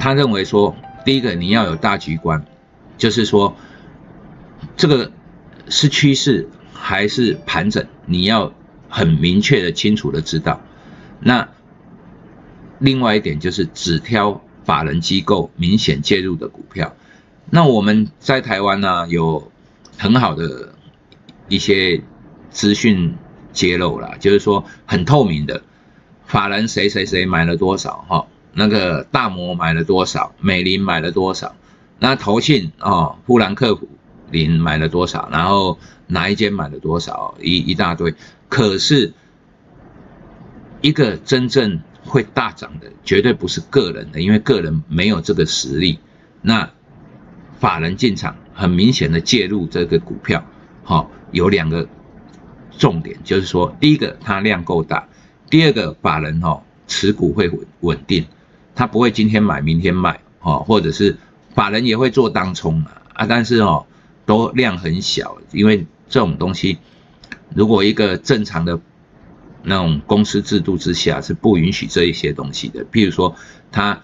他认为说，第一个你要有大局观，就是说这个是趋势还是盘整，你要很明确的、清楚的知道。那另外一点就是只挑法人机构明显介入的股票。那我们在台湾呢，有很好的一些资讯揭露啦，就是说很透明的，法人谁谁谁买了多少哈，那个大摩买了多少，美林买了多少，那投信哦，富兰克林买了多少，然后哪一间买了多少，一一大堆。可是一个真正会大涨的，绝对不是个人的，因为个人没有这个实力。那法人进场，很明显的介入这个股票，好，有两个重点，就是说，第一个它量够大，第二个法人哈持股会稳稳定，他不会今天买明天卖，哈，或者是法人也会做当冲啊，啊，但是哦都量很小，因为这种东西，如果一个正常的那种公司制度之下是不允许这一些东西的，譬如说，他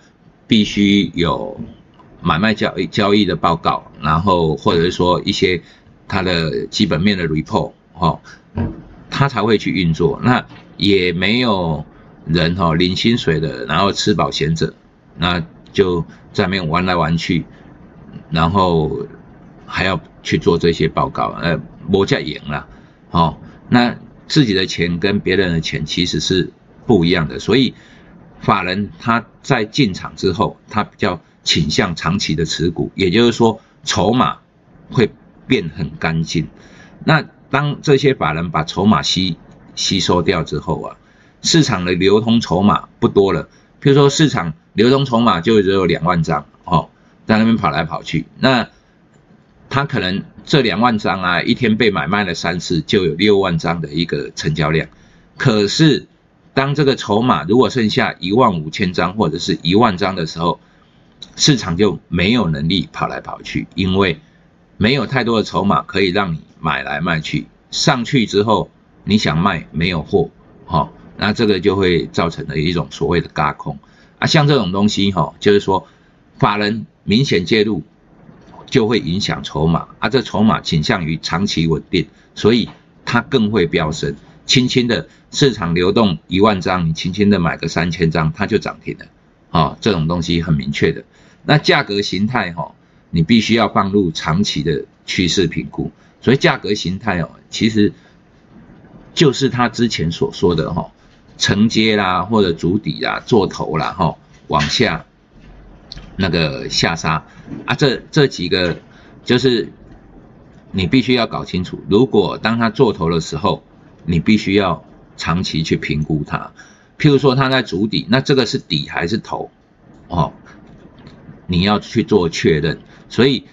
必须有。买卖交易交易的报告，然后或者是说一些它的基本面的 report 哦，他才会去运作。那也没有人哈领薪水的，然后吃饱闲着，那就在面玩来玩去，然后还要去做这些报告，呃，磨价赢了，哦，那自己的钱跟别人的钱其实是不一样的，所以法人他在进场之后，他比较。倾向长期的持股，也就是说筹码会变很干净。那当这些法人把筹码吸吸收掉之后啊，市场的流通筹码不多了。譬如说市场流通筹码就只有两万张哦，在那边跑来跑去。那他可能这两万张啊，一天被买卖了三次，就有六万张的一个成交量。可是当这个筹码如果剩下一万五千张或者是一万张的时候，市场就没有能力跑来跑去，因为没有太多的筹码可以让你买来卖去。上去之后，你想卖没有货，哈，那这个就会造成了一种所谓的嘎空啊。像这种东西，哈，就是说法人明显介入，就会影响筹码啊。这筹码倾向于长期稳定，所以它更会飙升。轻轻的市场流动一万张，你轻轻的买个三千张，它就涨停了。啊，这种东西很明确的。那价格形态哈，你必须要放入长期的趋势评估。所以价格形态哦，其实就是他之前所说的哈，承接啦或者主底啦做头啦哈，往下那个下杀啊，这这几个就是你必须要搞清楚。如果当他做头的时候，你必须要长期去评估它。譬如说，它在主底，那这个是底还是头？哦，你要去做确认。所以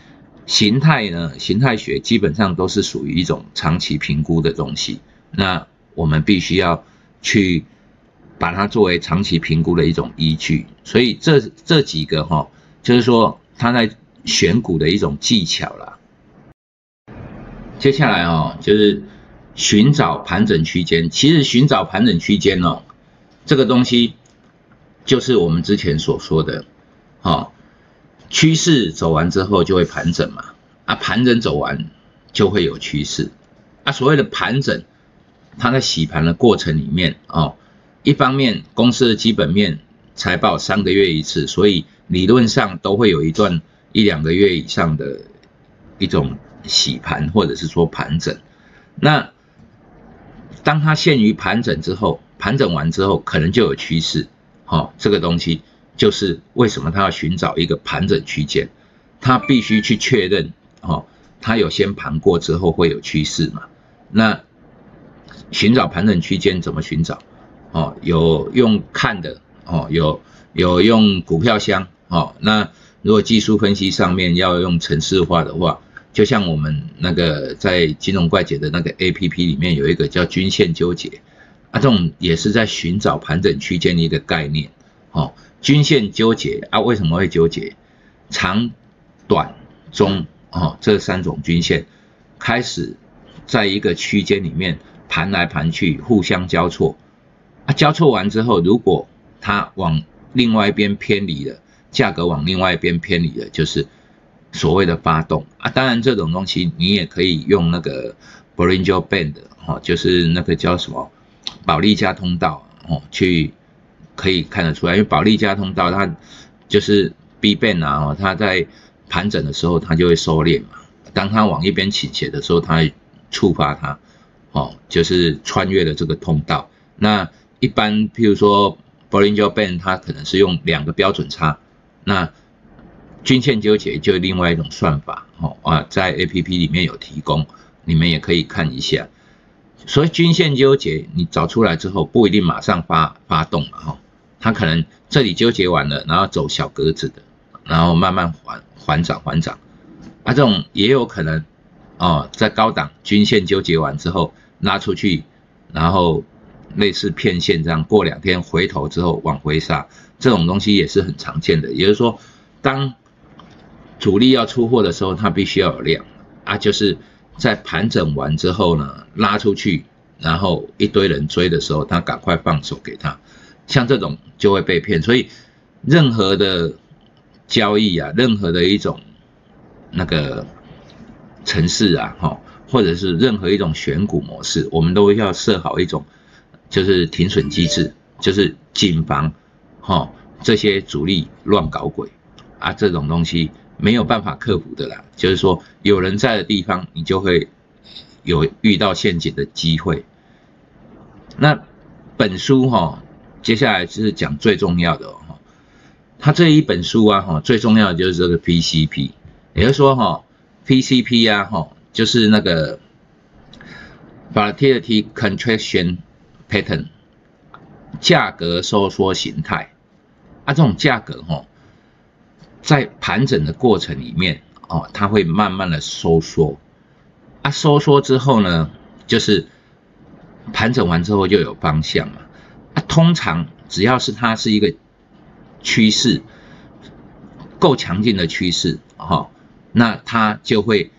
形态呢，形态学基本上都是属于一种长期评估的东西。那我们必须要去把它作为长期评估的一种依据。所以这这几个哈，就是说它在选股的一种技巧啦。接下来哦，就是寻找盘整区间。其实寻找盘整区间哦。这个东西就是我们之前所说的，好，趋势走完之后就会盘整嘛，啊，盘整走完就会有趋势，啊，所谓的盘整，它在洗盘的过程里面哦，一方面公司的基本面财报三个月一次，所以理论上都会有一段一两个月以上的一种洗盘或者是说盘整，那当它陷于盘整之后。盘整完之后，可能就有趋势，好，这个东西就是为什么他要寻找一个盘整区间，他必须去确认，哦，他有先盘过之后会有趋势嘛？那寻找盘整区间怎么寻找？哦，有用看的，哦，有有用股票箱，哦，那如果技术分析上面要用程式化的话，就像我们那个在金融怪杰的那个 A P P 里面有一个叫均线纠结。啊，这种也是在寻找盘整区间的一个概念，哦，均线纠结啊，为什么会纠结？长、短、中，哦，这三种均线开始在一个区间里面盘来盘去，互相交错，啊，交错完之后，如果它往另外一边偏离了，价格往另外一边偏离了，就是所谓的发动啊。当然，这种东西你也可以用那个 Bollinger Band 哈，就是那个叫什么保利加通道哦，去可以看得出来，因为保利加通道它就是 B band 啊，它在盘整的时候它就会收敛嘛。当它往一边倾斜的时候，它触发它，哦，就是穿越了这个通道。那一般譬如说 Bollinger Band 它可能是用两个标准差。那均线纠结就另外一种算法，哦啊，在 A P P 里面有提供，你们也可以看一下。所以均线纠结，你找出来之后不一定马上发发动了，哈，它可能这里纠结完了，然后走小格子的，然后慢慢缓缓涨缓涨，啊，这种也有可能，哦，在高档均线纠结完之后拉出去，然后类似骗线这样，过两天回头之后往回杀。这种东西也是很常见的，也就是说，当主力要出货的时候，它必须要有量啊，就是在盘整完之后呢，拉出去，然后一堆人追的时候，他赶快放手给他，像这种就会被骗。所以，任何的交易啊，任何的一种那个城市啊，哈，或者是任何一种选股模式，我们都要设好一种就是停损机制，就是谨防。哈，这些主力乱搞鬼啊，这种东西没有办法克服的啦。就是说，有人在的地方，你就会有遇到陷阱的机会。那本书哈，接下来就是讲最重要的哈。他这一本书啊哈，最重要的就是这个 PCP，也就是说哈，PCP 啊哈，就是那个 Volatility Contraction Pattern。价格收缩形态，啊，这种价格哈，在盘整的过程里面哦，它会慢慢的收缩，啊，收缩之后呢，就是盘整完之后就有方向嘛，啊，通常只要是它是一个趋势够强劲的趋势哈，那它就会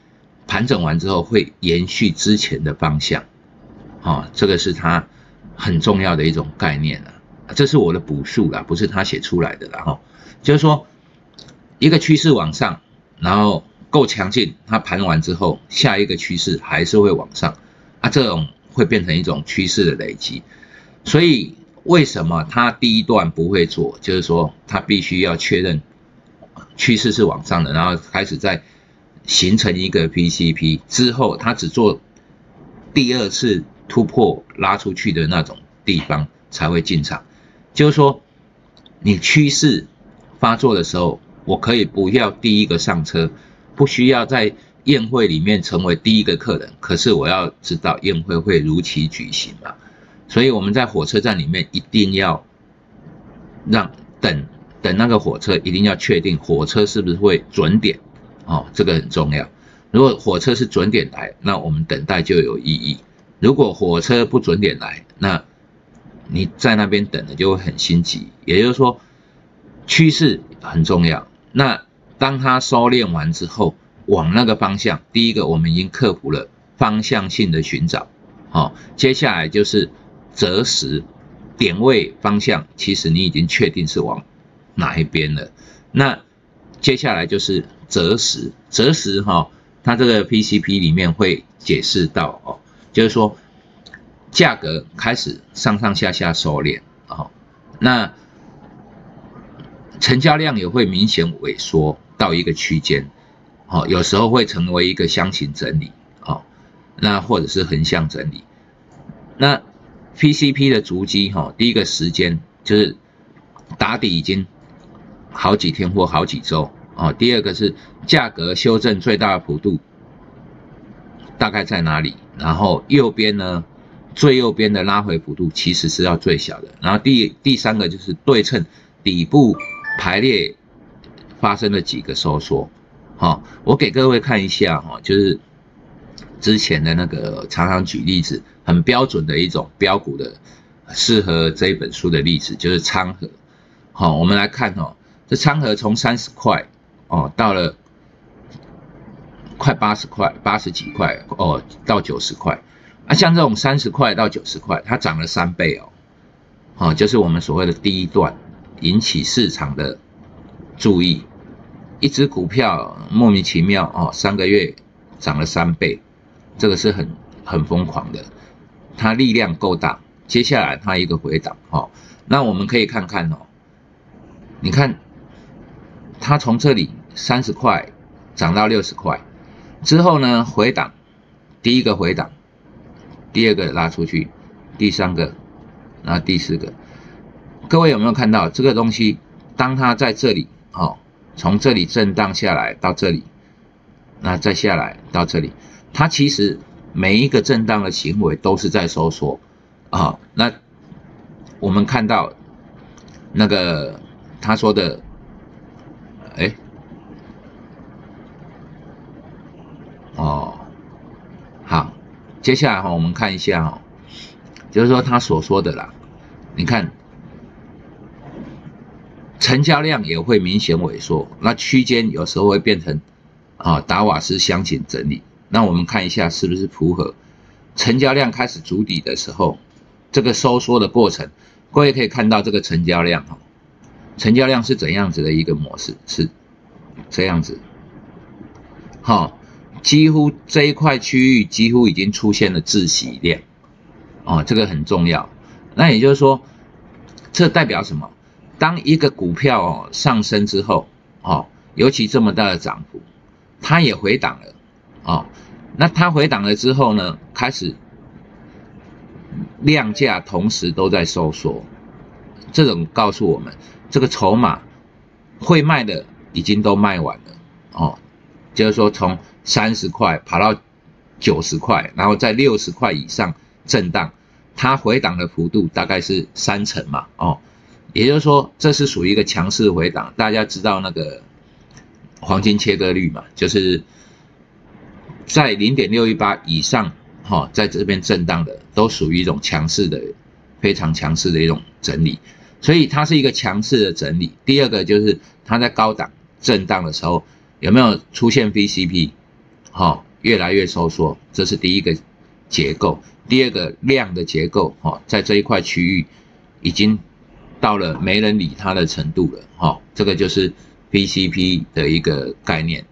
盘整完之后会延续之前的方向，啊，这个是它。很重要的一种概念啊，这是我的补述啦，不是他写出来的啦哈。就是说，一个趋势往上，然后够强劲，它盘完之后，下一个趋势还是会往上啊，这种会变成一种趋势的累积。所以为什么它第一段不会做？就是说，它必须要确认趋势是往上的，然后开始在形成一个 PCP 之后，它只做第二次。突破拉出去的那种地方才会进场，就是说，你趋势发作的时候，我可以不要第一个上车，不需要在宴会里面成为第一个客人，可是我要知道宴会会如期举行嘛，所以我们在火车站里面一定要让等等那个火车，一定要确定火车是不是会准点，哦，这个很重要。如果火车是准点来，那我们等待就有意义。如果火车不准点来，那你在那边等的就会很心急。也就是说，趋势很重要。那当它收敛完之后，往那个方向，第一个我们已经克服了方向性的寻找，好，接下来就是择时点位方向，其实你已经确定是往哪一边了。那接下来就是择时，择时哈，它这个 PCP 里面会解释到哦。就是说，价格开始上上下下收敛啊，那成交量也会明显萎缩到一个区间，哦，有时候会成为一个箱型整理，好，那或者是横向整理。那 PCP 的足迹哈，第一个时间就是打底已经好几天或好几周啊，第二个是价格修正最大的幅度。大概在哪里？然后右边呢？最右边的拉回幅度其实是要最小的。然后第第三个就是对称底部排列发生了几个收缩。好，我给各位看一下哈，就是之前的那个常常举例子，很标准的一种标股的适合这一本书的例子，就是昌河。好，我们来看哦，这餐盒从三十块哦到了。快八十块，八十几块哦，到九十块，啊，像这种三十块到九十块，它涨了三倍哦，哦，就是我们所谓的第一段引起市场的注意，一只股票莫名其妙哦，三个月涨了三倍，这个是很很疯狂的，它力量够大。接下来它一个回档哦，那我们可以看看哦，你看它从这里三十块涨到六十块之后呢，回档，第一个回档，第二个拉出去，第三个，然后第四个。各位有没有看到这个东西？当它在这里，哦，从这里震荡下来到这里，那再下来到这里，它其实每一个震荡的行为都是在收缩，啊，那我们看到那个他说的，哎，哦，好，接下来哈，我们看一下哦，就是说他所说的啦，你看。成交量也会明显萎缩，那区间有时候会变成啊达瓦斯箱型整理。那我们看一下是不是符合成交量开始筑底的时候，这个收缩的过程，各位可以看到这个成交量哈，成交量是怎样子的一个模式？是这样子，好，几乎这一块区域几乎已经出现了自洗量，哦，这个很重要。那也就是说，这代表什么？当一个股票哦上升之后，哦，尤其这么大的涨幅，它也回档了，哦，那它回档了之后呢，开始量价同时都在收缩，这种告诉我们，这个筹码会卖的已经都卖完了，哦，就是说从三十块跑到九十块，然后在六十块以上震荡，它回档的幅度大概是三成嘛，哦。也就是说，这是属于一个强势回档。大家知道那个黄金切割率嘛？就是在零点六一八以上，哈，在这边震荡的都属于一种强势的、非常强势的一种整理。所以它是一个强势的整理。第二个就是它在高档震荡的时候有没有出现 VCP？哈，越来越收缩，这是第一个结构。第二个量的结构，哈，在这一块区域已经。到了没人理他的程度了，哈，这个就是 VCP 的一个概念。